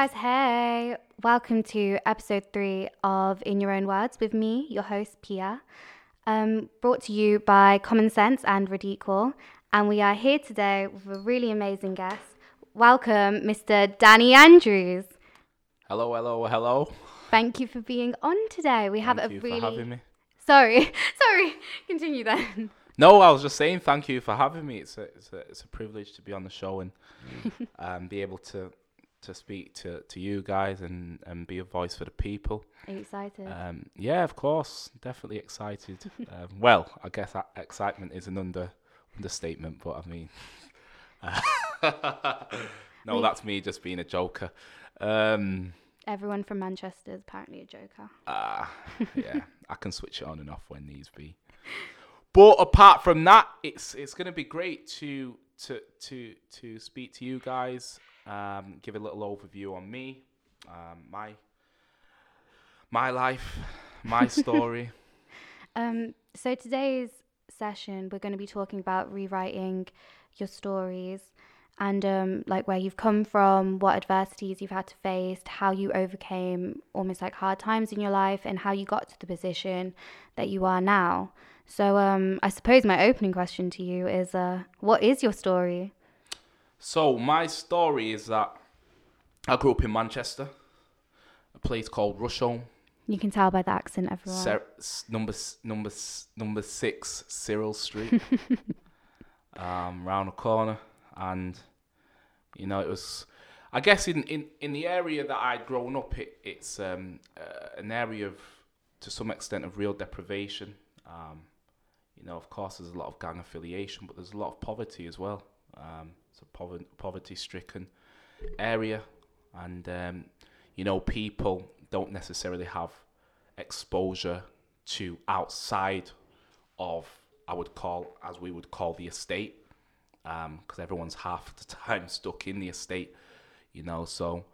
Hey guys, hey. Welcome to episode three of In Your Own Words with me, your host, Pia. Um, brought to you by Common Sense and Ridiculous. And we are here today with a really amazing guest. Welcome, Mr. Danny Andrews. Hello, hello, hello. Thank you for being on today. We have Thank a you really. for having me. Sorry, sorry. Continue then. No, I was just saying thank you for having me. It's a it's a, it's a privilege to be on the show and um, be able to to speak to, to you guys and, and be a voice for the people. Are you excited? Um, yeah, of course, definitely excited. um, well, I guess that excitement is an under understatement, but I mean, no, We- that's me just being a joker. Um, Everyone from Manchester is apparently a joker. Ah, yeah, I can switch it on and off when needs be. But apart from that, it's it's gonna be great to to to to speak to you guys. Um, give a little overview on me, um, my my life, my story. Um, so today's session, we're going to be talking about rewriting your stories and um, like where you've come from, what adversities you've had to face, how you overcame almost like hard times in your life, and how you got to the position that you are now. So um, I suppose my opening question to you is, uh, what is your story? So my story is that I grew up in Manchester, a place called Rusholme. You can tell by the accent, everyone. Ser- number number number six Cyril Street, um, round the corner, and you know it was. I guess in, in, in the area that I'd grown up, it, it's um, uh, an area of, to some extent, of real deprivation. Um, you know, of course, there's a lot of gang affiliation, but there's a lot of poverty as well. Um, it's a poverty poverty-stricken area, and um, you know, people don't necessarily have exposure to outside of I would call as we would call the estate because everyone's half the time stuck in the estate you know. So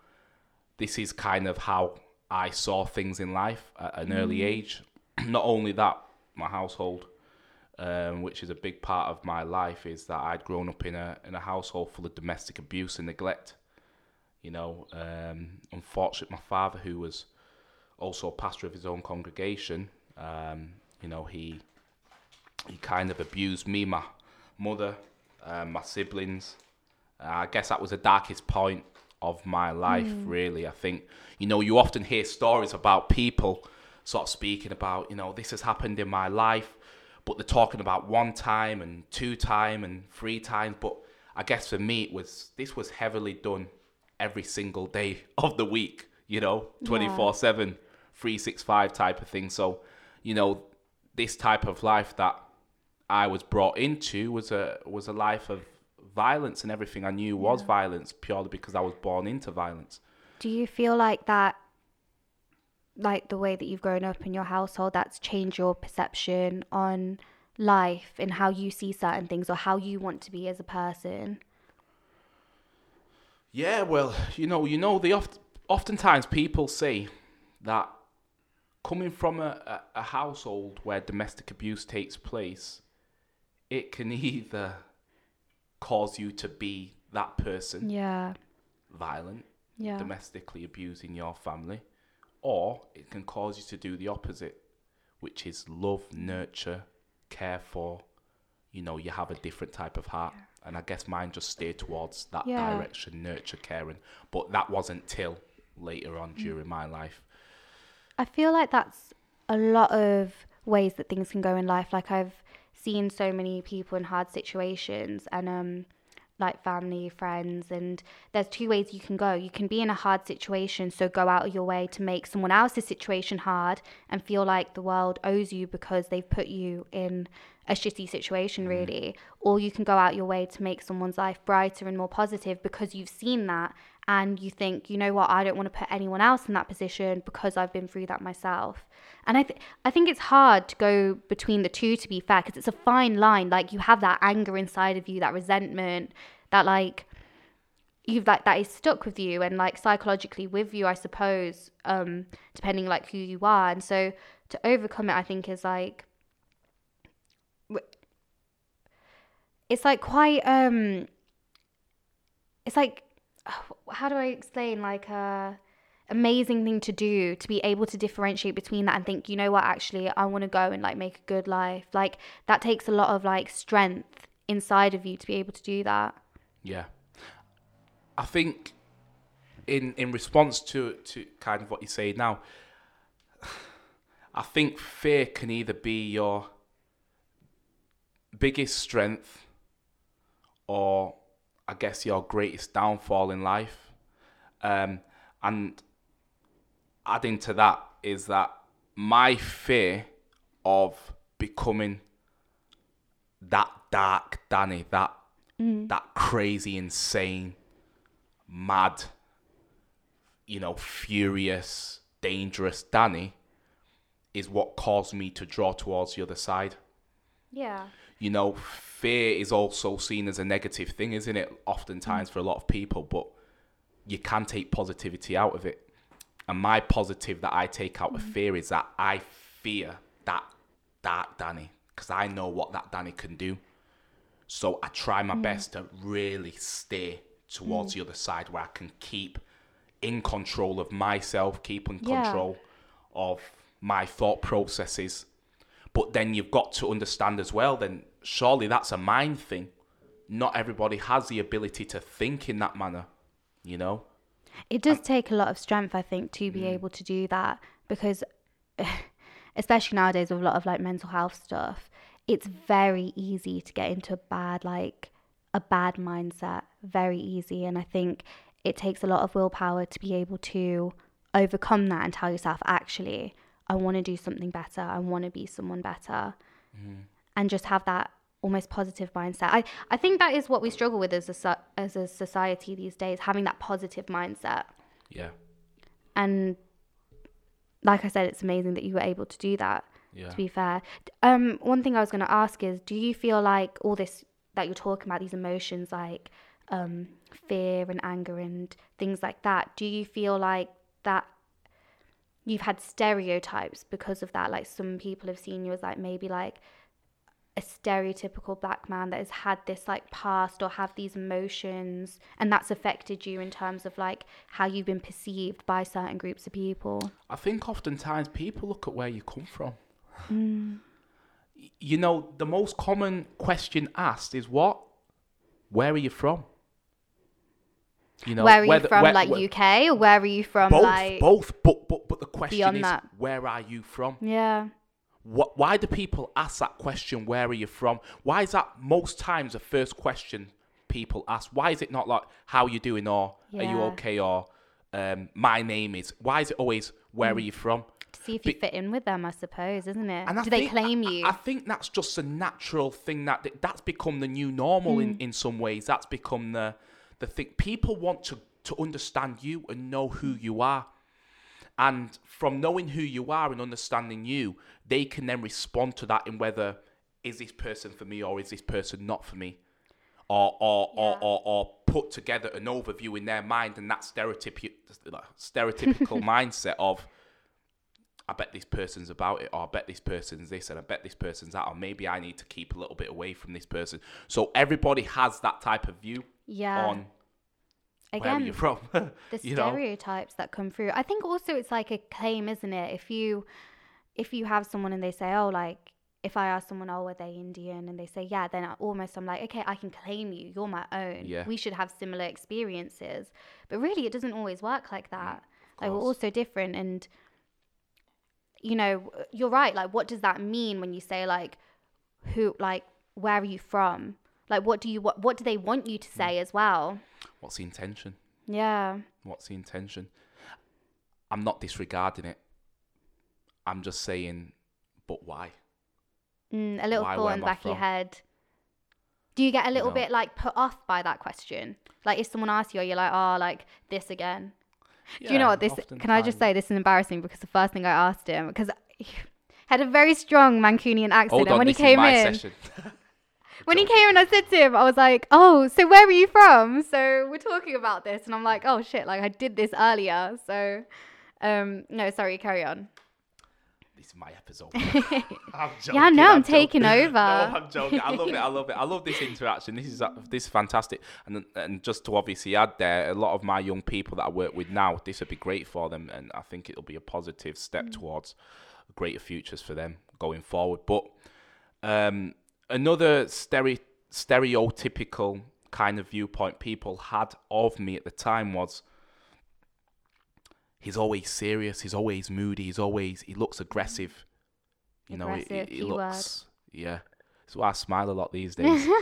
this is kind of how I saw things in life at an early age. Not only that my household um, which is a big part of my life is that I'd grown up in a in a household full of domestic abuse and neglect you know um, unfortunately my father who was also a pastor of his own congregation. Um, you know, he he kind of abused me, my mother, um, my siblings. Uh, I guess that was the darkest point of my life, really. I think, you know, you often hear stories about people sort of speaking about, you know, this has happened in my life, but they're talking about one time and two time and three times. But I guess for me, it was this was heavily done every single day of the week, you know, 24 7, 365 type of thing. So, you know, this type of life that I was brought into was a was a life of violence and everything I knew was violence purely because I was born into violence. Do you feel like that, like the way that you've grown up in your household, that's changed your perception on life and how you see certain things or how you want to be as a person? Yeah, well, you know, you know, the oft, oftentimes people say that coming from a, a, a household where domestic abuse takes place, it can either cause you to be that person, Yeah. violent, Yeah. domestically abusing your family, or it can cause you to do the opposite, which is love, nurture, care for. You know, you have a different type of heart. And I guess mine just steered towards that Yeah. direction, nurture, caring. But that wasn't till later on during my life. I feel like that's a lot of ways that things can go in life. Like I've seen so many people in hard situations and um like family, friends, and there's two ways you can go. You can be in a hard situation, so go out of your way to make someone else's situation hard and feel like the world owes you because they've put you in a shitty situation, really. Or you can go out your way to make someone's life brighter and more positive because you've seen that and you think, you know what, I don't want to put anyone else in that position because I've been through that myself. And I, th- I think it's hard to go between the two, to be fair, because it's a fine line. Like you have that anger inside of you, that resentment, that like you've like that is stuck with you and like psychologically with you, I suppose, um, depending like who you are. And so to overcome it, I think is like it's like quite um it's like how do I explain like a amazing thing to do to be able to differentiate between that and think, you know what, actually I want to go and like make a good life. Like that takes a lot of like strength inside of you to be able to do that. Yeah. I think in in response to to kind of what you say now, I think fear can either be your biggest strength or I guess your greatest downfall in life. Um, and adding to that is that my fear of becoming that dark Danny, that that crazy, insane, mad, you know, furious, dangerous Danny is what caused me to draw towards the other side. Yeah. You know, fear is also seen as a negative thing, isn't it? Oftentimes mm. for a lot of people, but you can take positivity out of it. And my positive that I take out of mm. fear is that I fear that dark Danny because I know what that Danny can do. So I try my mm. best to really steer towards the other side where I can keep in control of myself, keep in Yeah. control of my thought processes. But then you've got to understand as well, then surely that's a mind thing. Not everybody has the ability to think in that manner, you know? It does take a lot of strength, I think, to Mm. be able to do that because, especially nowadays with a lot of like mental health stuff, it's very easy to get into a bad, like a bad mindset. Very easy. And I think it takes a lot of willpower to be able to overcome that and tell yourself, actually, I want to do something better. I want to be someone better. And just have that almost positive mindset. I, I think that is what we struggle with as a, as a society these days, having that positive mindset Yeah. and like I said, it's amazing that you were able to do that. Yeah. To be fair, um, one thing I was going to ask is, do you feel like all this that you're talking about, these emotions like um, fear and anger and things like that, do you feel like that you've had stereotypes because of that? Like some people have seen you as like maybe like a stereotypical black man that has had this like past or have these emotions and that's affected you in terms of like how you've been perceived by certain groups of people I think oftentimes people look at where you come from. Mm. You know, the most common question asked is what? Where are you from? You know, where are you whether- from where- like where- uk or where are you from both, like both, but but but the question is, that. where are you from? yeah What? Why do people ask that question? Where are you from? Why is that most times the first question people ask? Why is it not like how you doing or are you okay or um, my name is? Why is it always where Mm. are you from? to see if you fit in with them i suppose isn't it And I do they think- claim I- you I, think that's just a natural thing that that's become the new normal Mm. in, in some ways. That's become the the thing. People want to to understand you and know who you are. And from knowing who you are and understanding you, they can then respond to that in whether is this person for me or is this person not for me, or or or, Yeah. or, or put together an overview in their mind and that stereotyp- stereotypical mindset of I bet this person's about it, or I bet this person's this, and I bet this person's that, or maybe I need to keep a little bit away from this person. So everybody has that type of view yeah. on again you're from. the you know? stereotypes that come through. I think also it's like a claim isn't it? If you if you have someone and they say oh like if i ask someone oh are they indian? and they say yeah then I almost i'm like okay i can claim you. You're my own. Yeah. we should have similar experiences. But really it doesn't always work like mm, that. like we're all so different and you know you're right. Like what does that mean when you say like who like where are you from like what do you what, what do they want you to Hmm. say as well What's the intention? yeah What's the intention? I'm not disregarding it. I'm just saying, but why? Mm, a little Why, thought in the back of your head. Do you get a little know. bit like put off by that question? Like if someone asks you, you're like, oh, like this again. Do you know what this? Can I just say this is embarrassing because the first thing I asked him because he had a very strong Mancunian accent, Hold and on, when he came my in, session. when he came in, I said to him, I was like, oh, so where are you from? So we're talking about this, and I'm like, oh shit, like I did this earlier. So, um, no, sorry, carry on. this is my episode. I'm joking, Yeah, know, I'm joking. taking over. No, I'm joking. I love it. I love it. I love this interaction. This is uh, this is fantastic. And and just to obviously add there, a lot of my young people that I work with now, this would be great for them, and I think it'll be a positive step towards greater futures for them going forward. But um, another stere- stereotypical kind of viewpoint people had of me at the time was he's always serious, he's always moody, he's always he looks aggressive. You know, Aggressive, he, he looks yeah. That's why I smile a lot these days. You've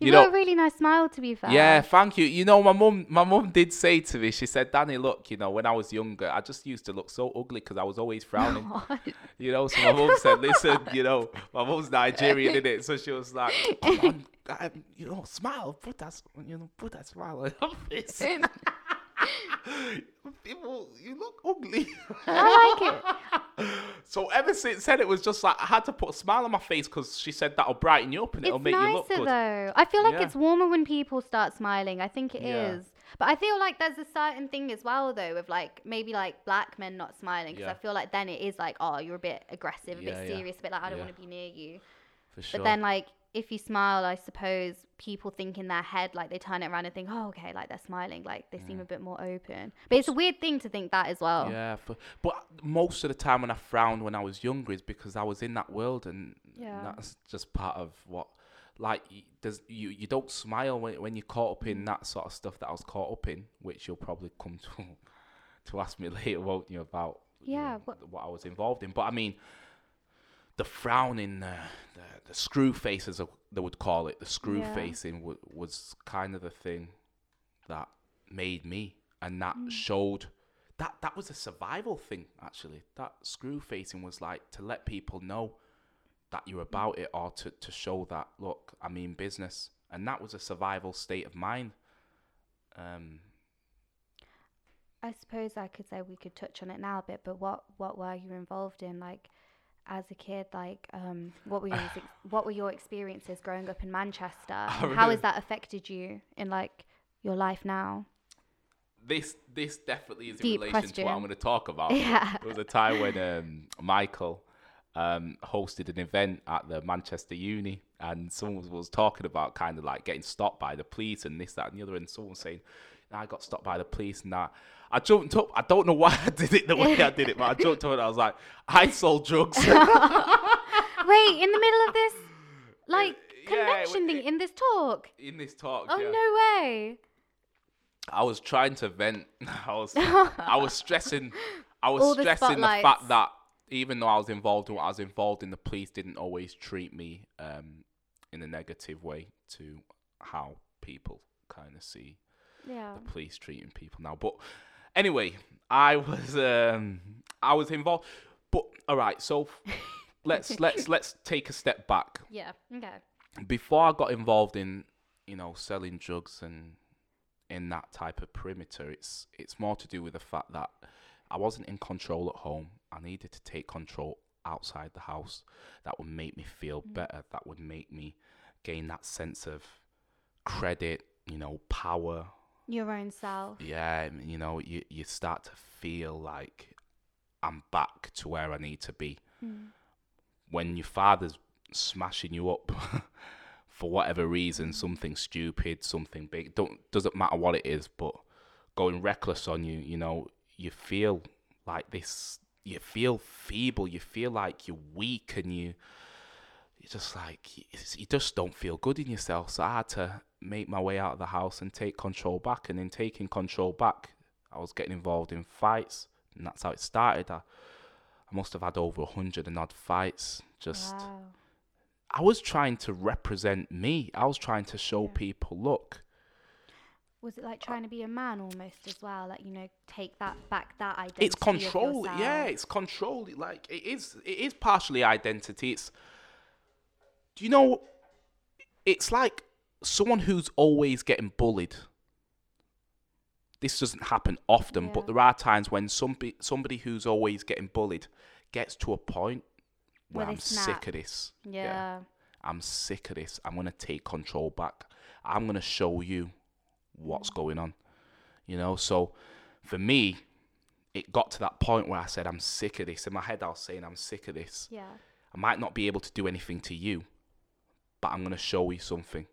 you got a really nice smile, to be fair. yeah, thank you. You know, my mum, my mum did say to me, she said, "Danny, look, you know, when I was younger, I just used to look so ugly because I was always frowning." You know, so my mum said, "Listen, you know, my mum's Nigerian, in it?" So she was like, "Come on, um, you know, smile, put that, you know, put that smile on your face." People, you look ugly. I like it. so ever since then, it was just like I had to put a smile on my face because she said that'll brighten you up and it'll It's make you look nicer good. though. I feel like Yeah. it's warmer when people start smiling. I think it is. Yeah. But I feel like there's a certain thing as well though of like maybe like black men not smiling because Yeah. I feel like then it is like oh you're a bit aggressive, a bit serious, a bit like I don't want to be near you. For sure. But then like if you smile, I suppose people think in their head like they turn it around and think oh okay like they're smiling like they seem a bit more open. But it's a weird thing to think that as well. Yeah, for, but most of the time when I frowned when I was younger is because I was in that world, and Yeah. that's just part of what. Like, there's you, you don't smile when, when you're caught up Mm. in that sort of stuff that I was caught up in, which you'll probably come to to ask me later, won't you, about you Yeah, know, what- what I was involved in. But I mean, the frowning, uh, the the screw face, as they would call it, the screw Yeah. facing w- was kind of the thing that made me, and that Mm. showed that that was a survival thing. Actually, that screw facing was like to let people know that you're about it, or to to show that look, I mean business, and that was a survival state of mind. Um, I suppose I could say we could touch on it now a bit, but what what were you involved in like as a kid? Like, um, what were your ex- what were your experiences growing up in Manchester? And How has that affected you in like your life now? this this definitely is in Deep relation to what. I'm going to talk about. Yeah. There was a time when um, Michael um, hosted an event at the Manchester Uni, and someone was, was talking about kind of like getting stopped by the police and this, that, and the other, and someone was saying, "I got stopped by the police," and that. I jumped up. I don't know why I did it the way I did it, but I jumped up and I was like, "I sold drugs." Wait, in the middle of this like Yeah, convention it- thing in this talk? in this talk. Oh yeah. no way! I was trying to vent. I was I was stressing I was All stressing the fact that even though I was involved in what I was involved in, the police didn't always treat me um, in a negative way to how people kind of see Yeah. the police treating people now. But anyway, I was um, I was involved. But all right, so let's let's let's take a step back Yeah. Okay. before I got involved in, you know, selling drugs and in that type of perimeter, it's it's more to do with the fact that I wasn't in control at home. I needed to take control outside the house. That would make me feel better. That would make me gain that sense of credit, you know, power. Your own self. Yeah, you know, you you start to feel like I'm back to where I need to be hmm. when your father's smashing you up for whatever reason, hmm. something stupid, something big, don't doesn't matter what it is, but going reckless on you, you know, you feel like this, you feel feeble, you feel like you're weak, and you, you just like you just don't feel good in yourself. So I had to make my way out of the house and take control back, and in taking control back, I was getting involved in fights, and that's how it started. I, I must have had over a hundred and odd fights. Just Wow. I was trying to represent me. I was trying to show Yeah. people, look, Was it like trying to be a man almost as well? Like, you know, take that back that identity. it's control. Yeah, it's control. Like it is. It is partially identity. It's. Do you know? It's like someone who's always getting bullied. This doesn't happen often, Yeah. but there are times when somebody somebody who's always getting bullied gets to a point where, Where I'm sick of this. Yeah. I'm sick of this. I'm going to take control back. I'm going to show you what's mm. going on. You know, so for me, it got to that point where I said, I'm sick of this. In my head, I was saying, I'm sick of this. Yeah. I might not be able to do anything to you, but I'm going to show you something.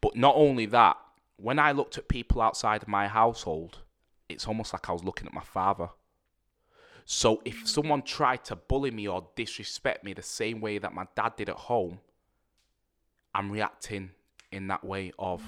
But not only that, when I looked at people outside of my household, it's almost like I was looking at my father. So if someone tried to bully me or disrespect me the same way that my dad did at home, I'm reacting in that way of mm.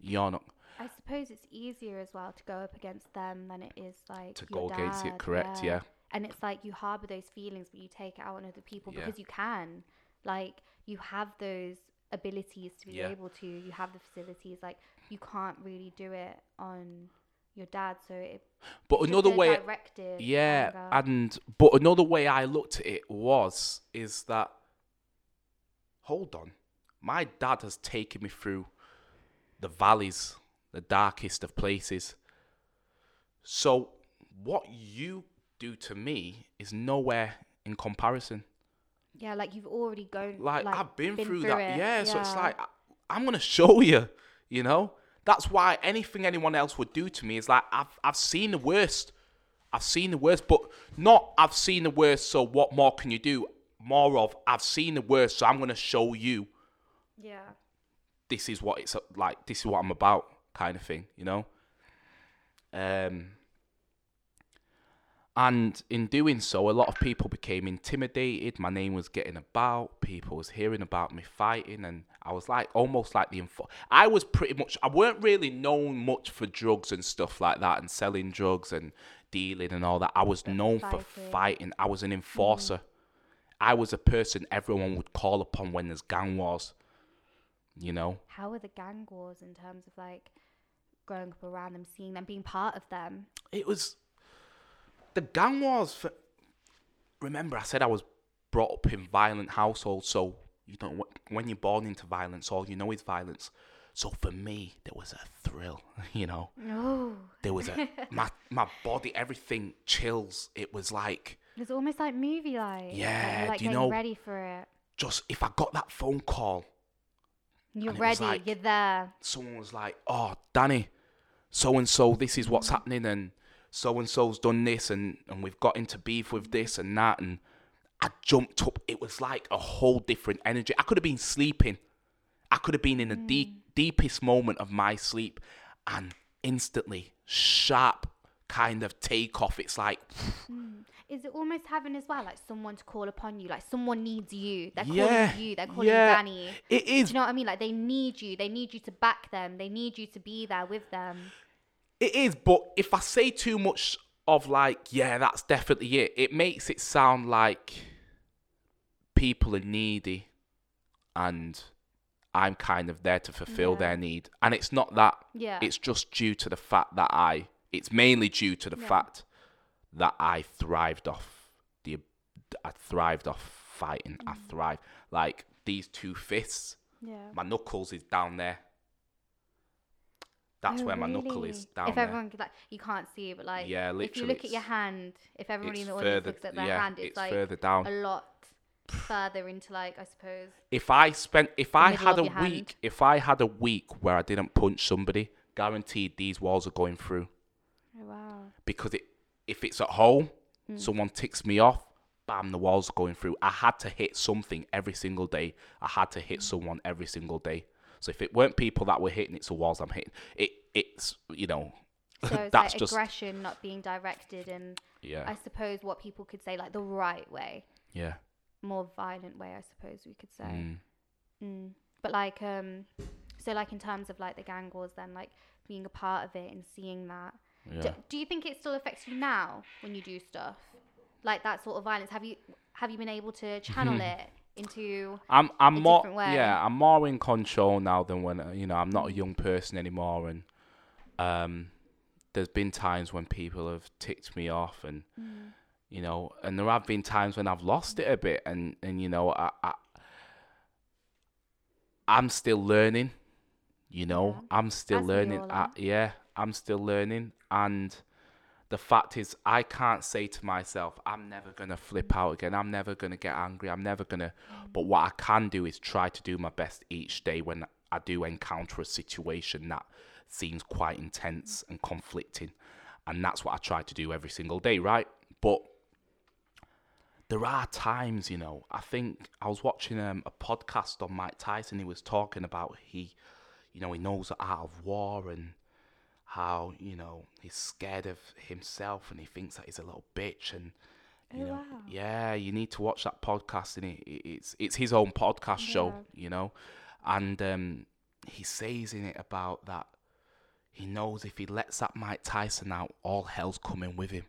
you're not I suppose it's easier as well to go up against them than it is like to go against it, dad, correct? Yeah. And it's like you harbor those feelings, but you take it out on other people Yeah. because you can. Like you have those abilities to be Yeah. able to. You have the facilities. Like you can't really do it on your dad. So it, But another way, directed yeah, anger. and but another way I looked at it was is that hold on, my dad has taken me through the valleys, the darkest of places. So what you do to me is nowhere in comparison. Yeah, like you've already gone. Like, I've been, through, through that, it, yeah, So it's like I, I'm gonna show you, you know. That's why anything anyone else would do to me is like I've I've seen the worst. I've seen the worst, but not I've seen the worst. So what more can you do? More of I've seen the worst, so I'm gonna show you yeah. this is what it's like. This is what I'm about, kind of thing, you know. Um, and in doing so, a lot of people became intimidated. My name was getting about. People was hearing about me fighting, and I was like almost like the info. I was pretty much. I weren't really known much for drugs and stuff like that, and selling drugs and dealing and all that. I was known for fighting. fighting. I was an mm. enforcer. I was a person everyone would call upon when there's gang wars. You know, How were the gang wars in terms of like growing up around them, seeing them, being part of them? it was the gang wars. For, remember, I said I was brought up in violent households, so you don't. When you're born into violence, all you know is violence. So for me, there was a thrill. You know, No. there was a my my body, everything chills. It was like It's almost like movie like. Yeah, like you know- ready for it. just if I got that phone call, You're it was ready. like- you're there. someone was like, "Oh, Danny, so and so, this is what's happening, and so and so's done this, and and we've got into beef with this and that," and I jumped up. It was like a whole different energy. I could have been sleeping. I could have been in the deep, mm. deepest moment of my sleep, and instantly, sharp kind of take off. It's like, mm. Is it almost having as well like someone to call upon you? Like someone needs you. They're yeah, calling you. They're calling yeah, Danny. It is. Do you know what I mean? Like they need you. They need you to back them. They need you to be there with them. It is, but if I say too much of like, yeah, that's definitely it, it makes it sound like people are needy and I'm kind of there to fulfill Yeah. their need. And it's not that. Yeah. It's just due to the fact that I, it's mainly due to the Yeah. fact that I thrived off the, I thrived off fighting. I Mm. thrive. Like these two fists, Yeah. my knuckles is down there. That's Oh, where my knuckle is really? down If there. everyone could like, you can't see it, but like, Yeah, if you look at your hand, if everybody in the audience further, looks at their yeah, hand, it's, it's like further down. a lot further into like, I suppose. If I spent, if I had a your hand. week, if I had a week where I didn't punch somebody, guaranteed these walls are going through Oh wow. because it, if it's at home, Mm. someone ticks me off, bam, the walls are going through. I had to hit something every single day. I had to Mm. hit someone every single day. So if it weren't people that were hitting, it's the walls I'm hitting. It, it's you know, So it's that's like just aggression not being directed and yeah, I suppose, what people could say like the right way, yeah. more violent way, I suppose we could say. Mm. Mm. But like, um, so like in terms of like the gang wars, then like being a part of it and seeing that. Yeah. Do, do you think it still affects you now when you do stuff like that sort of violence? Have you have you been able to channel it into? I'm I'm a more way. yeah I'm more in control now than when uh, you know I'm not a young person anymore and um there's been times when people have ticked me off and Mm. you know and there have been times when I've lost it a bit and and you know I, I I'm still learning you know Yeah. I'm still As learning I, yeah I'm still learning and the fact is I can't say to myself I'm never going to flip out again. I'm never going to get angry. I'm never going to but what I can do is try to do my best each day when I do encounter a situation that seems quite intense and conflicting. And that's what I try to do every single day, right? But there are times, you know, I think I was watching um, a podcast on Mike Tyson. He was talking about he, you know, he knows the art of war and how you know he's scared of himself and he thinks that he's a little bitch and you Oh, know, wow. yeah, you need to watch that podcast and it, it's it's his own podcast show, you know, and um, he says in it about that he knows if he lets that Mike Tyson out, all hell's coming with him,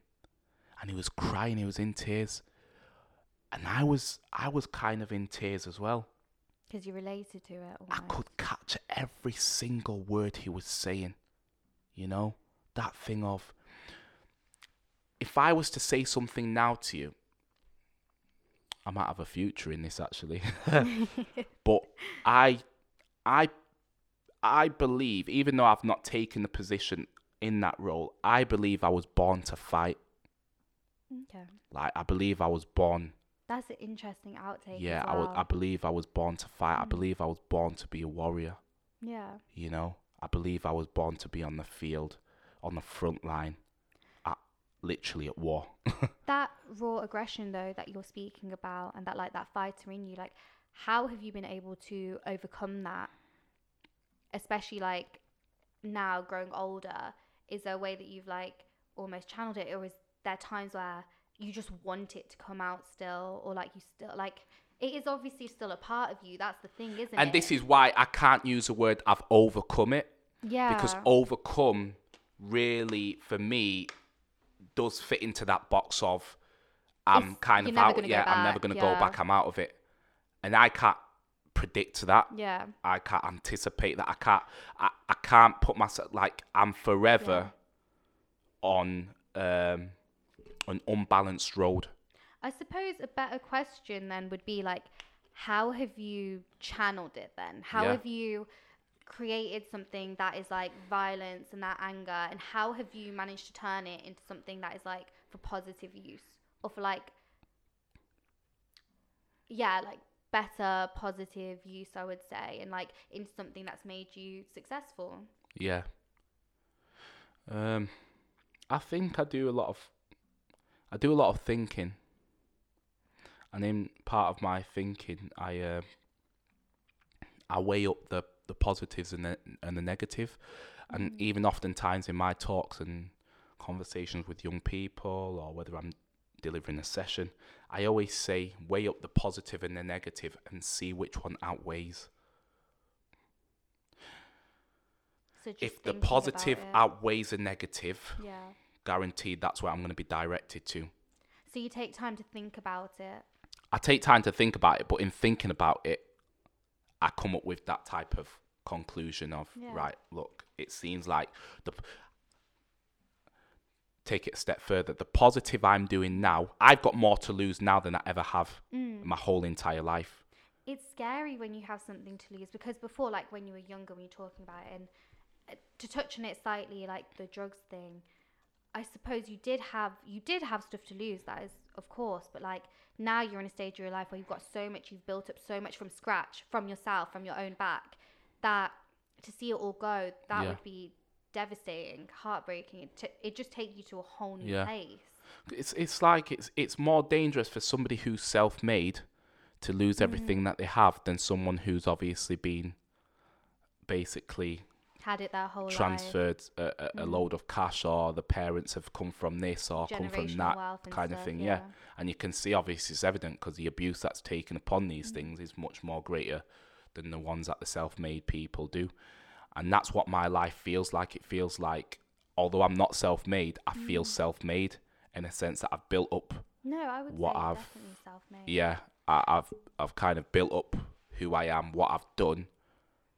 and he was crying, he was in tears, and I was I was kind of in tears as well. Because you related to it. I could catch every single word he was saying. You know, that thing of if I was to say something now to you, I might have a future in this actually. but I I I believe even though I've not taken the position in that role, I believe I was born to fight. Okay. Like I believe I was born That's an interesting outtake. yeah, as I was well. I believe I was born to fight. I Mm. believe I was born to be a warrior. Yeah. You know, I believe I was born to be on the field, on the front line, at literally at war. That raw aggression though that you're speaking about and that like that fighter in you, like how have you been able to overcome that? Especially like now growing older, is there a way that you've like almost channeled it or is there times where you just want it to come out still or like you still like it is obviously still a part of you. That's the thing, isn't it? and this is why I can't use the word I've overcome it yeah. because overcome really for me does fit into that box of I'm It's- kind of out. Yeah, I'm never going to yeah. go back. I'm out of it, and I can't predict that. yeah. I can't anticipate that. I can't. I, I can't put myself like I'm forever on um, an unbalanced road. I suppose a better question then would be like, how have you channeled it then? How Yeah. have you created something that is like violence and that anger? And how have you managed to turn it into something that is like for positive use or for like, yeah, like better positive use, I would say, and like into something that's made you successful? Yeah. Um, I think I do a lot of, I do a lot of thinking, and in part of my thinking, I uh, I weigh up the the positives and the and the negative, and even oftentimes in my talks and conversations with young people, or whether I'm delivering a session, I always say weigh up the positive and the negative and see which one outweighs. So if the positive outweighs the negative, yeah. guaranteed that's where I'm going to be directed to. So you take time to think about it. I take time to think about it, but in thinking about it, I come up with that type of conclusion of Yeah. right. Look, it seems like the take it a step further. The positive I'm doing now, I've got more to lose now than I ever have Mm. in my whole entire life. it's scary when you have something to lose because before like when you were younger when you're talking about it and uh, to touch on it slightly like the drugs thing i suppose you did have you did have stuff to lose that is of course but like now you're in a stage of your life where you've got so much you've built up so much from scratch from yourself from your own back that to see it all go that Yeah. would be devastating heartbreaking it, t- it just take you to a whole new Yeah. place It's it's like it's it's more dangerous for somebody who's self-made to lose mm-hmm. everything that they have than someone who's obviously been basically had it their whole transferred a, a, a Mm. load of cash or the parents have come from this or come from that kind of thing yeah. yeah. and you can see obviously it's evident because the abuse that's taken upon these things is much more greater than the ones that the self-made people do and that's what my life feels like it feels like although i'm not self-made i feel Mm. self-made in a sense that i've built up no i would what say I've- definitely self-made yeah I, i've i've kind of built up who i am what i've done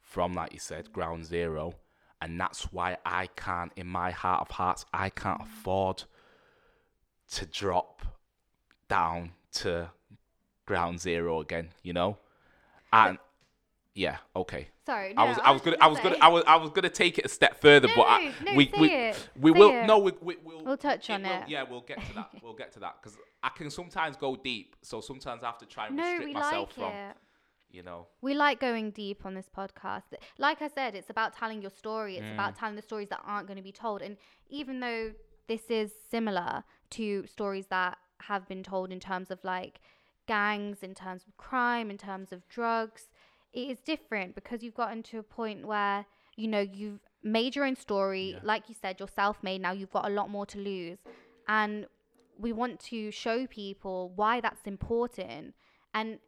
from like you said ground zero and that's why i can't in my heart of hearts i can't afford to drop down to ground zero again you know and yeah okay Sorry, I was, I was gonna, I was gonna, say- I was, I was gonna take it a step further, No, but I, no, we, we, it, we say will, it. no, we, we, we'll, We'll touch on will- it. Yeah, we'll get to that. We'll get to that because I can sometimes go deep, so sometimes I have to try and No, restrict myself like from, it. You know, We like going deep on this podcast. Like I said, it's about telling your story. It's Mm. about telling the stories that aren't going to be told. And even though this is similar to stories that have been told in terms of like gangs, in terms of crime, in terms of drugs. It is different because you've gotten to a point where, you know, you've made your own story. Yeah. Like you said, you're self made now, you've got a lot more to lose. And we want to show people why that's important. And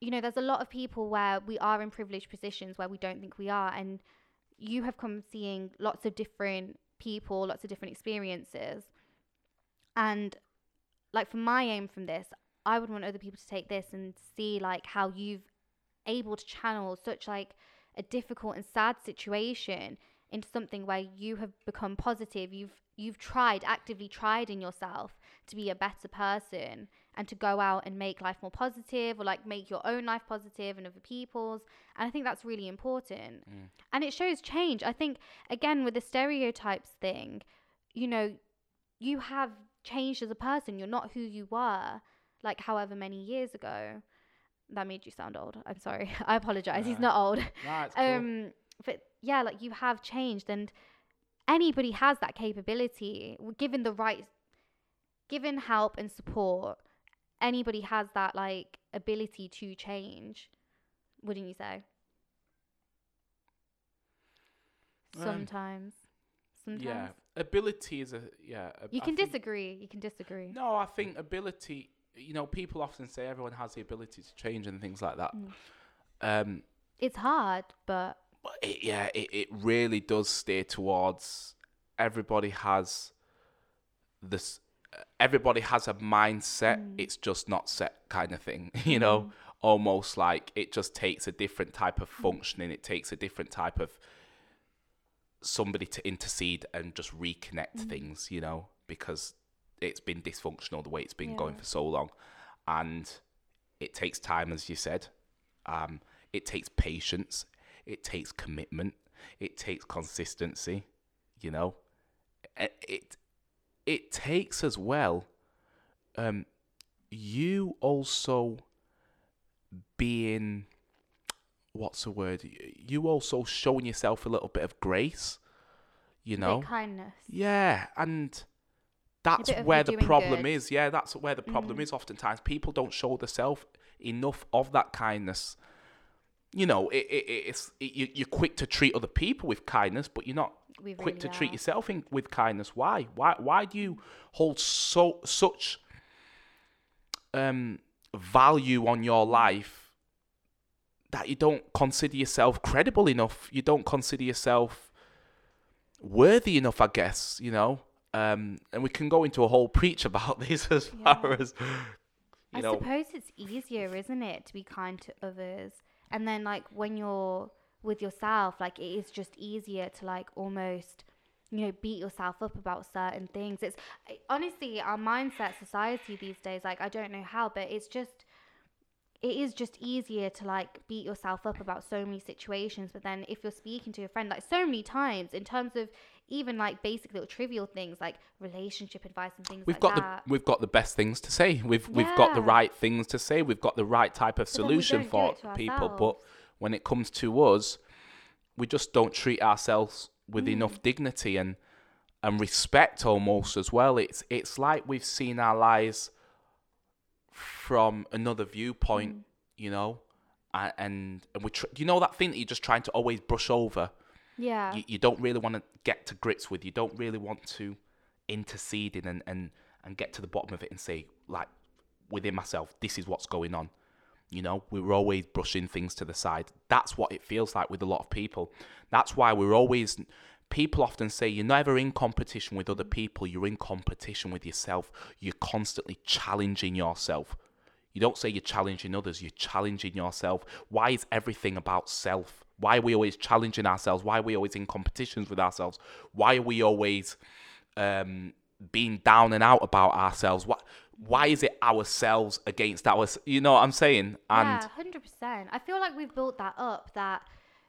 you know, there's a lot of people where we are in privileged positions where we don't think we are. And you have come seeing lots of different people, lots of different experiences. And like for my aim from this, I would want other people to take this and see like how you've able to channel such like a difficult and sad situation into something where you have become positive you've you've tried actively tried in yourself to be a better person and to go out and make life more positive or like make your own life positive and other people's and i think that's really important. And it shows change. I think again with the stereotypes thing you know you have changed as a person. You're not who you were like however many years ago. That made you sound old. I'm sorry. I apologize. He's not old. It's cool. um but yeah like you have changed and anybody has that capability given the right given help and support anybody has that like ability to change wouldn't you say Um, sometimes sometimes yeah, ability is a yeah. a- you I can think- disagree you can disagree No, I think ability. You know, people often say everyone has the ability to change and things like that. Mm. Um, it's hard but but it, yeah, it, it really does steer towards everybody has this. Everybody has a mindset. Mm. It's just not set kind of thing. You know, almost like it just takes a different type of functioning. It takes a different type of somebody to intercede and just reconnect Mm. things. You know, because it's been dysfunctional the way it's been going for so long, and it takes time, as you said. Um, it takes patience. It takes commitment. It takes consistency. You know, it it, takes as well. Um, you also being what's the word? You also showing yourself a little bit of grace. You know, kindness yeah, and that's where the problem good. is. Yeah, that's where the problem Mm. is. Oftentimes, people don't show themselves enough of that kindness. You know, it, it, it's it, you, you're quick to treat other people with kindness, but you're not we quick really to treat yourself in, with kindness. Why? Why? Why do you hold so such um, value on your life that you don't consider yourself credible enough? You don't consider yourself worthy enough, I guess. You know, um, and we can go into a whole preach about this as Yeah. far as you I know. suppose it's easier, isn't it, to be kind to others? And then like when you're with yourself, like it is just easier to like almost, you know, beat yourself up about certain things. It's honestly our mindset, society these days. Like I don't know how, but it's just. It is just easier to like beat yourself up about so many situations, but then if you're speaking to a friend like so many times in terms of even like basic little trivial things like relationship advice and things We've like got that. the we've got the best things to say. We've we've got the right things to say. We've got the right type of But solution for people. But when it comes to us, we just don't treat ourselves with Mm. enough dignity and and respect almost as well. It's it's like we've seen our lives from another viewpoint, Mm. you know, and and we tr- you know that thing that you're just trying to always brush over yeah. you, you don't really want to get to grips with. You don't really want to intercede in and, and, and get to the bottom of it and say, like, within myself, this is what's going on. You know, we're always brushing things to the side. That's what it feels like with a lot of people. That's why we're always. People often say you're never in competition with other people, you're in competition with yourself. You're constantly challenging yourself. You don't say you're challenging others, you're challenging yourself. Why is everything about self? Why are we always challenging ourselves? Why are we always in competitions with ourselves? Why are we always um, being down and out about ourselves? Why, why is it ourselves against ours? You know what I'm saying? And yeah, hundred percent. I feel like we've built that up. That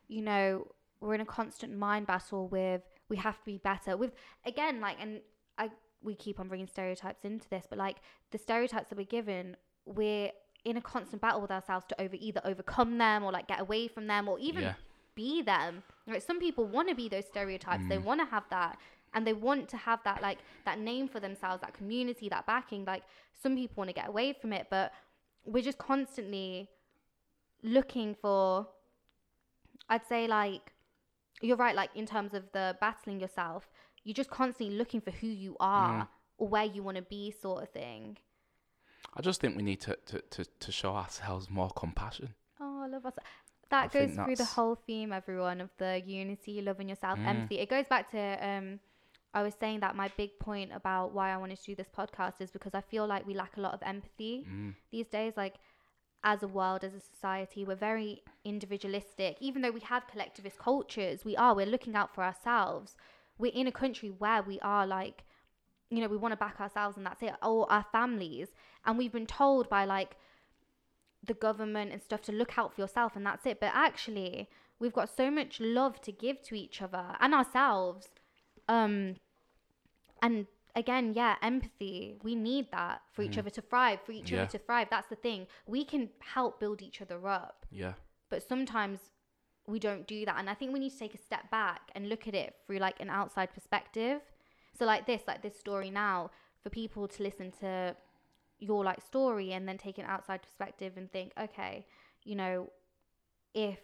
you know we're in a constant mind battle with we have to be better. With again, like, and I we keep on bringing stereotypes into this, but like the stereotypes that we're given, we're in a constant battle with ourselves to over either overcome them or like get away from them or even Yeah. be them. Like some people want to be those stereotypes. They mm. want to have that and they want to have that like that name for themselves, that community, that backing. Like some people want to get away from it, but we're just constantly looking for I'd say like you're right like in terms of the battling yourself, you're just constantly looking for who you are mm. or where you want to be sort of thing. I just think we need to, to, to, to show ourselves more compassion. Oh, I love us. That I goes through the whole theme, everyone, of the unity, loving yourself, Mm. empathy. It goes back to um, I was saying that my big point about why I wanted to do this podcast is because I feel like we lack a lot of empathy Mm. these days. Like as a world, as a society, we're very individualistic. Even though we have collectivist cultures, we are. We're looking out for ourselves. We're in a country where we are like you know, we want to back ourselves and that's it, or our families. And we've been told by like the government and stuff to look out for yourself and that's it. But actually, we've got so much love to give to each other and ourselves. Um, and again, yeah, empathy. We need that for each other to thrive, for each Yeah. other to thrive. That's the thing. We can help build each other up Yeah. but sometimes we don't do that and i think we need to take a step back and look at it through like an outside perspective so like this like this story now for people to listen to your like story and then take an outside perspective and think okay you know if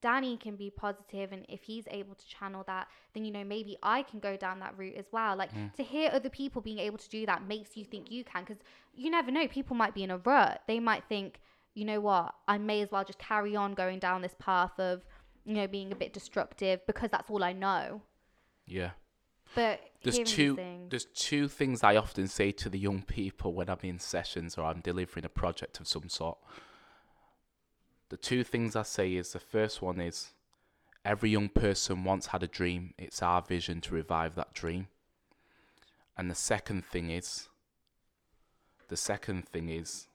danny can be positive and if he's able to channel that then you know maybe i can go down that route as well. Like mm. to hear other people being able to do that makes you think you can because you never know people might be in a rut. They might think you know what? I may as well just carry on going down this path of you know being a bit destructive because that's all i know. Yeah. But There's two things- there's two things I often say to the young people when I'm in sessions or I'm delivering a project of some sort. The two things I say is the first one is every young person once had a dream. It's our vision to revive that dream. And the second thing is the second thing is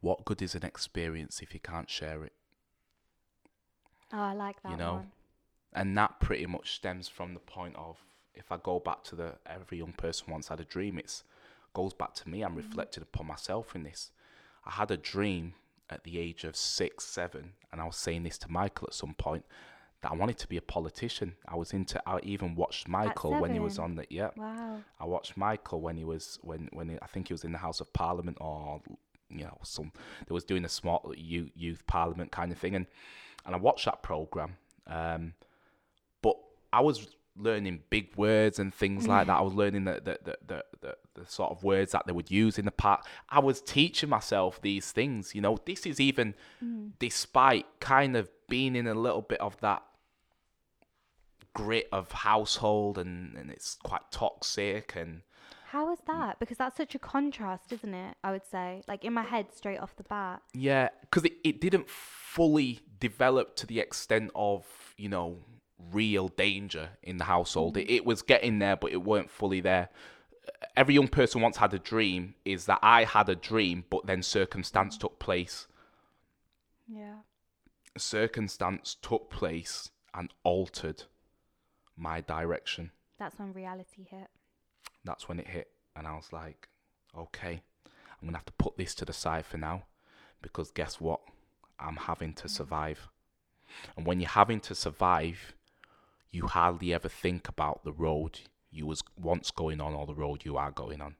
what good is an experience if you can't share it? oh i like that you know, one and that pretty much stems from the point of if I go back to the every young person once had a dream, it's goes back to me. I'm reflecting upon myself in this. I had a dream at the age of six, seven, and I was saying this to Michael at some point that I wanted to be a politician. I was into. I even watched Michael when he was on the yeah. wow I watched Michael when he was when when he, I think he was in the House of Parliament or you know some they was doing a small youth, youth Parliament kind of thing and and I watched that program. Um, but I was learning big words and things like that. I was learning the the, the, the, the the sort of words that they would use in the part. I was teaching myself these things. You know, this is even mm. despite kind of being in a little bit of that grit of household and, and it's quite toxic and how is that because that's such a contrast isn't it i would say like in my head straight off the bat yeah because it, it didn't fully develop to the extent of you know real danger in the household. Mm. It, it was getting there but it weren't fully there. Every young person once had a dream is that i had a dream but then circumstance took place. Yeah. Circumstance took place and altered my direction. That's when reality hit. That's when it hit and i was like okay i'm gonna have to put this to the side for now because guess what? I'm having to mm. survive. And when you're having to survive you hardly ever think about the road you was once going on or the road you are going on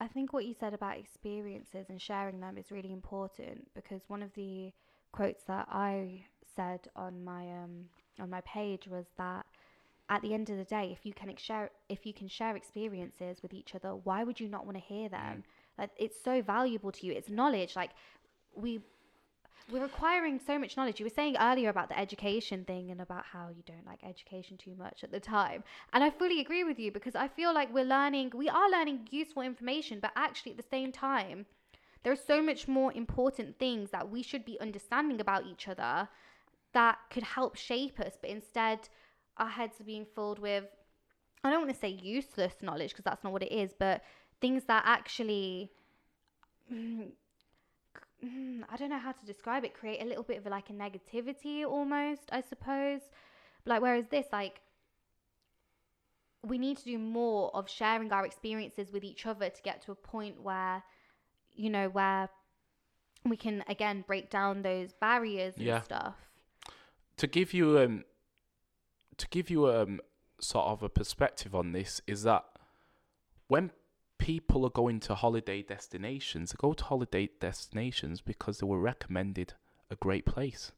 I think what you said about experiences and sharing them is really important because one of the quotes that I said on my um on my page was that at the end of the day, if you can share if you can share experiences with each other, why would you not want to hear them? Like it's so valuable to you. It's knowledge. Like we we're acquiring so much knowledge. You were saying earlier about the education thing and about how you don't like education too much at the time. And I fully agree with you because I feel like we're learning, we are learning useful information, but actually at the same time, there are so much more important things that we should be understanding about each other that could help shape us. But instead, our heads are being filled with, I don't want to say useless knowledge because that's not what it is, but things that actually mm, I don't know how to describe it, create a little bit of like a negativity almost, I suppose. Like, whereas this, like, we need to do more of sharing our experiences with each other to get to a point where, you know, where we can again break down those barriers and Yeah. stuff. to give you um to give you um sort of a perspective on this is that when people are going to holiday destinations, they go to holiday destinations because they were recommended a great place.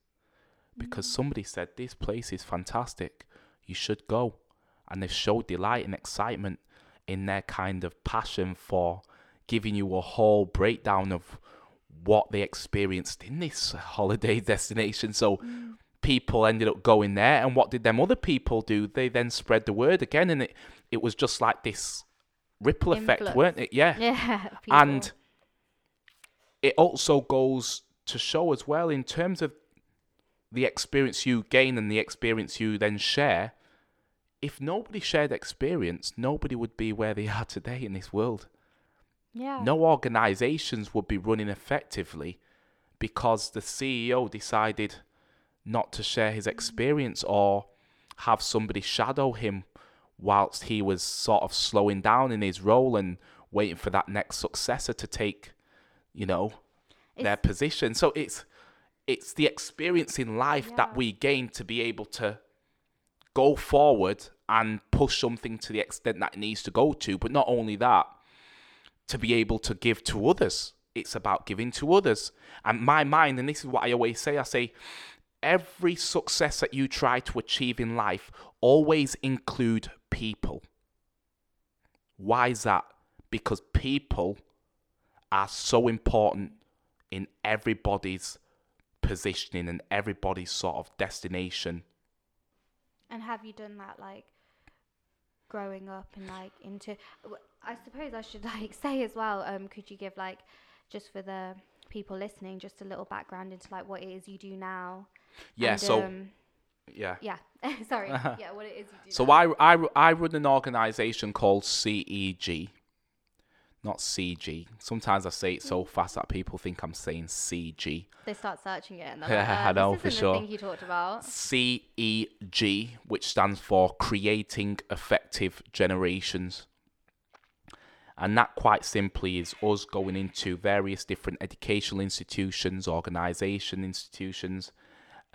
Because mm. somebody said this place is fantastic, you should go. And they showed delight and excitement in their kind of passion for giving you a whole breakdown of what they experienced in this holiday destination. So mm. people ended up going there and what did them other people do? They then spread the word again and it, it was just like this ripple effect, Influx. weren't it? Yeah. Yeah. And it also goes to show as well in terms of the experience you gain and the experience you then share. If nobody shared experience, nobody would be where they are today in this world. yeah. No organizations would be running effectively because the CEO decided not to share his mm-hmm. experience or have somebody shadow him whilst he was sort of slowing down in his role and waiting for that next successor to take, you know, their position. So it's it's the experience in life Yeah. that we gain to be able to go forward and push something to the extent that it needs to go to. But not only that, to be able to give to others. It's about giving to others. And my mind, and this is what I always say I say, every success that you try to achieve in life always include people. Why is that? Because people are so important in everybody's positioning and everybody's sort of destination. And have you done that like growing up and like into? I suppose I should like say as well. Um, could you give like just for the people listening, just a little background into like what it is you do now? Yeah, and, so um, yeah. yeah, sorry, yeah, what it is you do. So. I, I, I run an organization called CEG, not CG. Sometimes I say it so fast that people think I'm saying CG. they start searching it and they're Yeah, like, I uh, know, this for sure. the thing you talked about. CEG, which stands for Creating Effective Generations. And that quite simply is us going into various different educational institutions, organization institutions,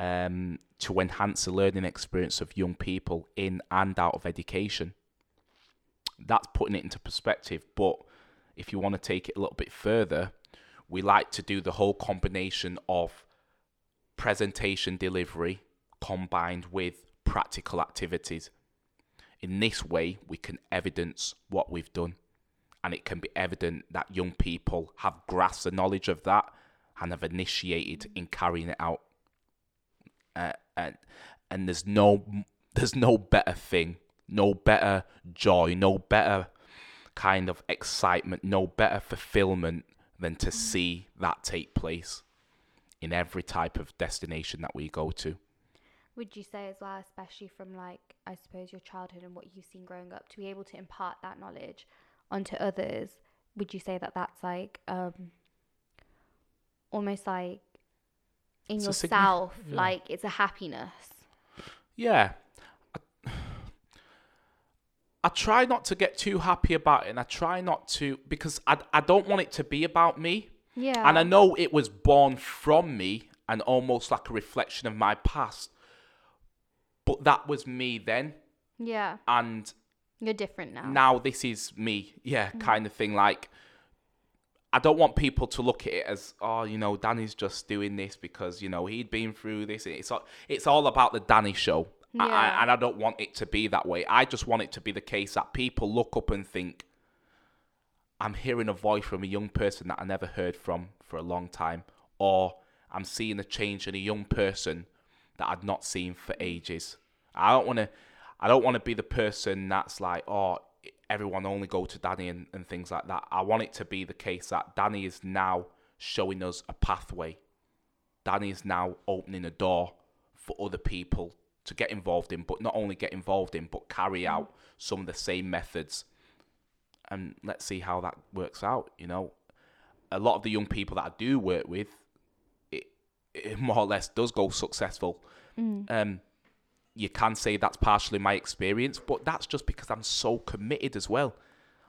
um, to enhance the learning experience of young people in and out of education. That's putting it into perspective. But if you want to take it a little bit further, we like to do the whole combination of presentation delivery combined with practical activities. In this way, we can evidence what we've done, and it can be evident that young people have grasped the knowledge of that and have initiated in carrying it out. And and there's no there's no better thing, no better joy, no better kind of excitement, no better fulfillment than to see that take place in every type of destination that we go to. Would you say as well, especially from like I suppose your childhood and what you've seen growing up, to be able to impart that knowledge onto others? Would you say that that's like um almost like in It's signi- yourself, yeah. like it's a happiness? Yeah. I, I try not to get too happy about it and I try not to because I, I don't want it to be about me. Yeah. And I know it was born from me and almost like a reflection of my past. But that was me then. yeah. And You're different now. now this is me. Yeah, mm. kind of thing. Like, I don't want people to look at it as, oh, you know, Danny's just doing this because, you know, he'd been through this. It's all, it's all about the Danny show. I- I- and I don't want it to be that way. I just want it to be the case that people look up and think, I'm hearing a voice from a young person that I never heard from for a long time, or I'm seeing a change in a young person that I'd not seen for ages. I don't want to. I don't want to be the person that's like, oh, everyone only go to Danny and, and things like that. I want it to be the case that Danny is now showing us a pathway. Danny is now opening a door for other people to get involved in, but not only get involved in, but carry out some of the same methods and let's see how that works out. You know, a lot of the young people that I do work with, it, it more or less does go successful. Um, you can say that's partially my experience, but that's just because I'm so committed as well.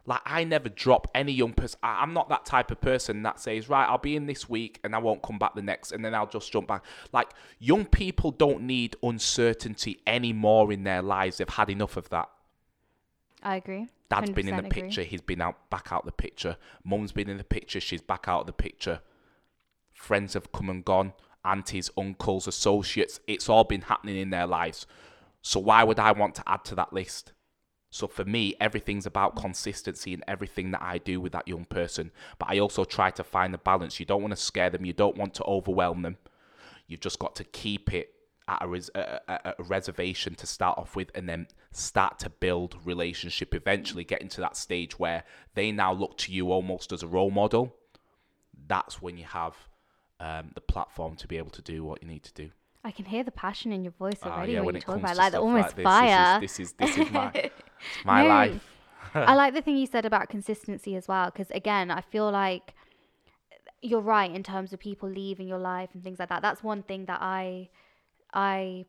Like I never drop any young person. I'm not that type of person that says, right, I'll be in this week and I won't come back the next, and then I'll just jump back. Like young people don't need uncertainty anymore in their lives. They've had enough of that. I agree. Dad's been in the agree. picture. He's been out back out the picture. Mum's been in the picture. She's back out of the picture. Friends have come and gone. Aunties, uncles, associates. It's all been happening in their lives. So why would I want to add to that list? So for me, everything's about consistency in everything that I do with that young person. But I also try to find the balance. You don't want to scare them. You don't want to overwhelm them. You've just got to keep it at a, res- a, a, reservation to start off with, and then start to build relationship. Eventually, getting to that stage where they now look to you almost as a role model. That's when you have um, the platform to be able to do what you need to do. I can hear the passion in your voice Ah, already yeah, when, when you talk about like stuff almost like this, fire. This is this is, this is my it's my No. life. I like the thing you said about consistency as well, because again, I feel like you're right in terms of people leaving your life and things like that. That's one thing that I, I,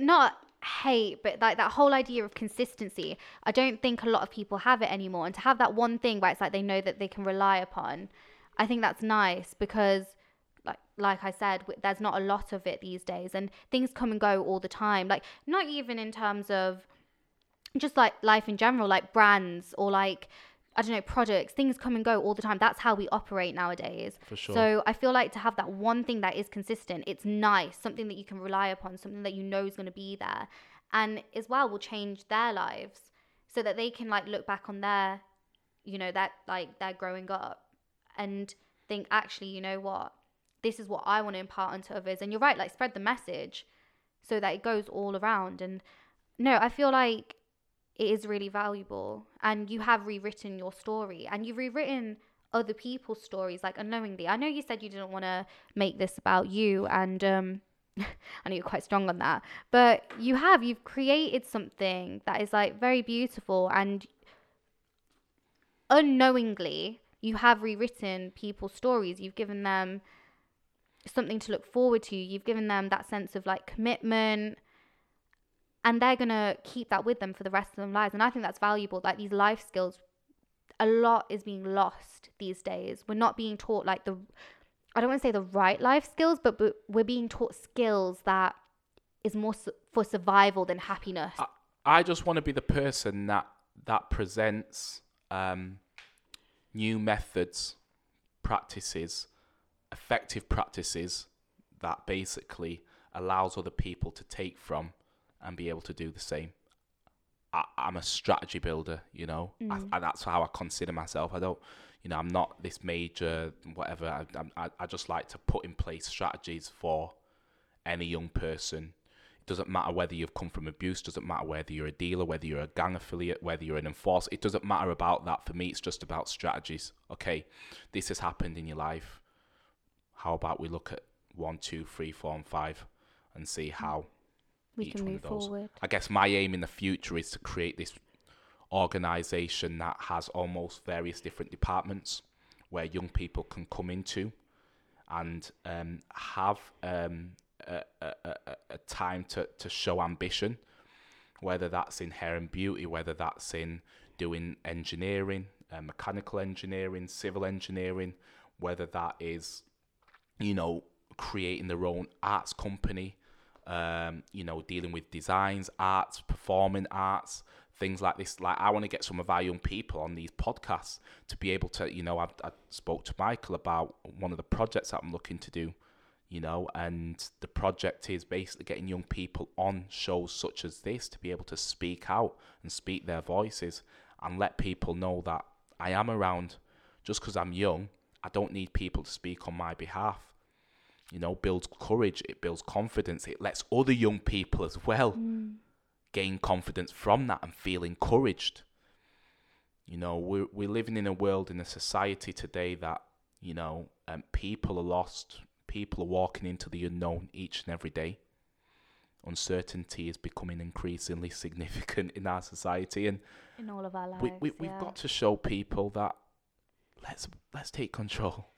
not hate, but like that whole idea of consistency. I don't think a lot of people have it anymore, and to have that one thing where it's like they know that they can rely upon, I think that's nice because. Like, like I said, there's not a lot of it these days, and things come and go all the time. Like, not even in terms of just like life in general, like brands or like I don't know products, things come and go all the time. That's how we operate nowadays. For sure. So I feel like to have that one thing that is consistent, it's nice, something that you can rely upon, something that you know is going to be there, and as well will change their lives so that they can like look back on their, you know, that like their growing up and think actually, you know what, this is what I want to impart onto others. And you're right, like spread the message so that it goes all around. And no, I feel like it is really valuable and you have rewritten your story and you've rewritten other people's stories like unknowingly i know you said you didn't want to make this about you and um i know you're quite strong on that but you have you've created something that is like very beautiful and unknowingly you have rewritten people's stories. You've given them something to look forward to. You've given them that sense of like commitment. And they're gonna keep that with them for the rest of their lives. And i think that's valuable like these life skills a lot is being lost these days. We're not being taught like the i don't want to say the right life skills but, but we're being taught skills that is more su- for survival than happiness. I, I just want to be the person that that presents um, new methods, practices, effective practices that basically allows other people to take from and be able to do the same. I, I'm a strategy builder, you know, I, mm. and that's how I consider myself. I don't, you know, I'm not this major whatever. I, I, I just like to put in place strategies for any young person. It doesn't matter whether you've come from abuse, doesn't matter whether you're a dealer, whether you're a gang affiliate, whether you're an enforcer. It doesn't matter about that. For me, it's just about strategies. Okay, this has happened in your life. How about we look at one, two, three, four, and five and see how we each can one move of those. forward I guess my aim in the future is to create this organization that has almost various different departments where young people can come into and um, have um, a, a, a, time to, to show ambition, whether that's in hair and beauty, whether that's in doing engineering, uh, mechanical engineering, civil engineering, whether that is, you know, creating their own arts company, um, you know, dealing with designs, arts, performing arts, things like this. Like, I want to get some of our young people on these podcasts to be able to, you know, I, I spoke to Michael about one of the projects that I'm looking to do, you know, and the project is basically getting young people on shows such as this to be able to speak out and speak their voices and let people know that I am around just because I'm young. I don't need people to speak on my behalf you know, builds courage, it builds confidence, it lets other young people as well gain confidence from that and feel encouraged. You know, we're, we're living in a world, in a society today that, you know, um, people are lost, people are walking into the unknown each and every day. Uncertainty is becoming increasingly significant in our society, and in all of our lives we, we, we've got to show people that let's let's take control.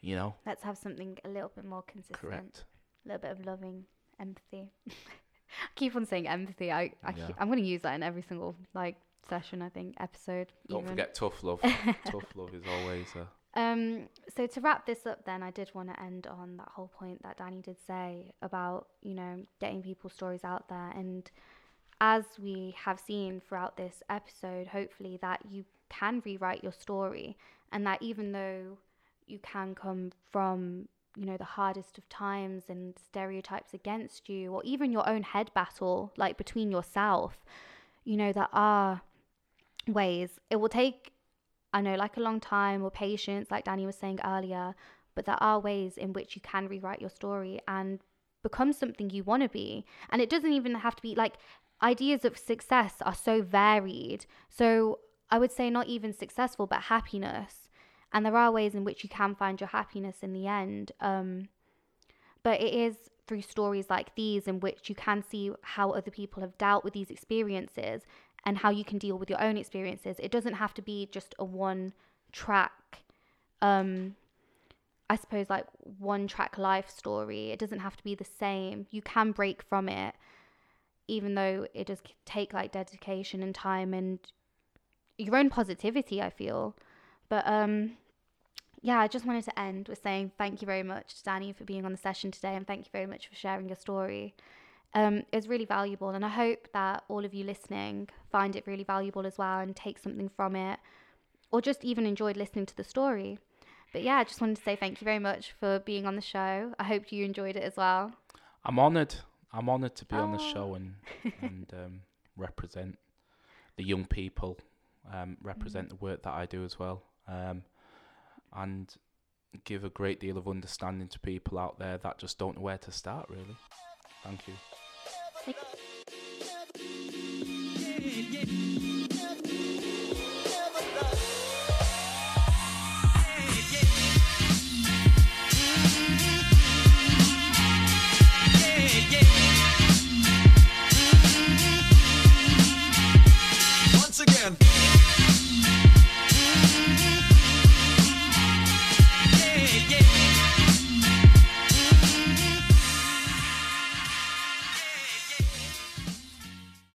You know, let's have something a little bit more consistent correct. a little bit of loving empathy I keep on saying empathy i, I Yeah. keep, i'm going to use that in every single like session, I think, episode. Don't even. forget tough love. tough love is always a. Um, so to wrap this up, then I did want to end on that whole point that Danny did say about you know getting people's stories out there, and as we have seen throughout this episode, hopefully that you can rewrite your story, and that even though you can come from you know the hardest of times and stereotypes against you, or even your own head battle, like between yourself, you know there are ways. It will take I know, like a long time or patience, like Danny was saying earlier, but there are ways in which you can rewrite your story and become something you want to be. And it doesn't even have to be like ideas of success are so varied. So I would say not even successful, but happiness. And there are ways in which you can find your happiness in the end. Um, but it is through stories like these in which you can see how other people have dealt with these experiences and how you can deal with your own experiences. It doesn't have to be just a one track, um, I suppose, like one track life story. It doesn't have to be the same. You can break from it, even though it does take like dedication and time and your own positivity, I feel. But um, yeah, I just wanted to end with saying thank you very much to Danny for being on the session today and thank you very much for sharing your story um, is really valuable. And I hope that all of you listening find it really valuable as well and take something from it or just even enjoyed listening to the story. But yeah, I just wanted to say thank you very much for being on the show. I hope you enjoyed it as well. I'm honoured. I'm honoured to be oh. on the show and and um, represent the young people, um, represent mm-hmm. the work that I do as well, um, and give a great deal of understanding to people out there that just don't know where to start. Really, thank you. Thank you.